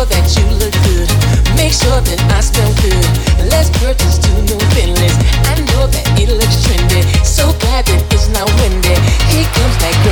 sure that you look good. Make sure that I smell good. Let's purchase two new finlands. I know that it looks trendy. So glad that it's not windy. Here comes that girl.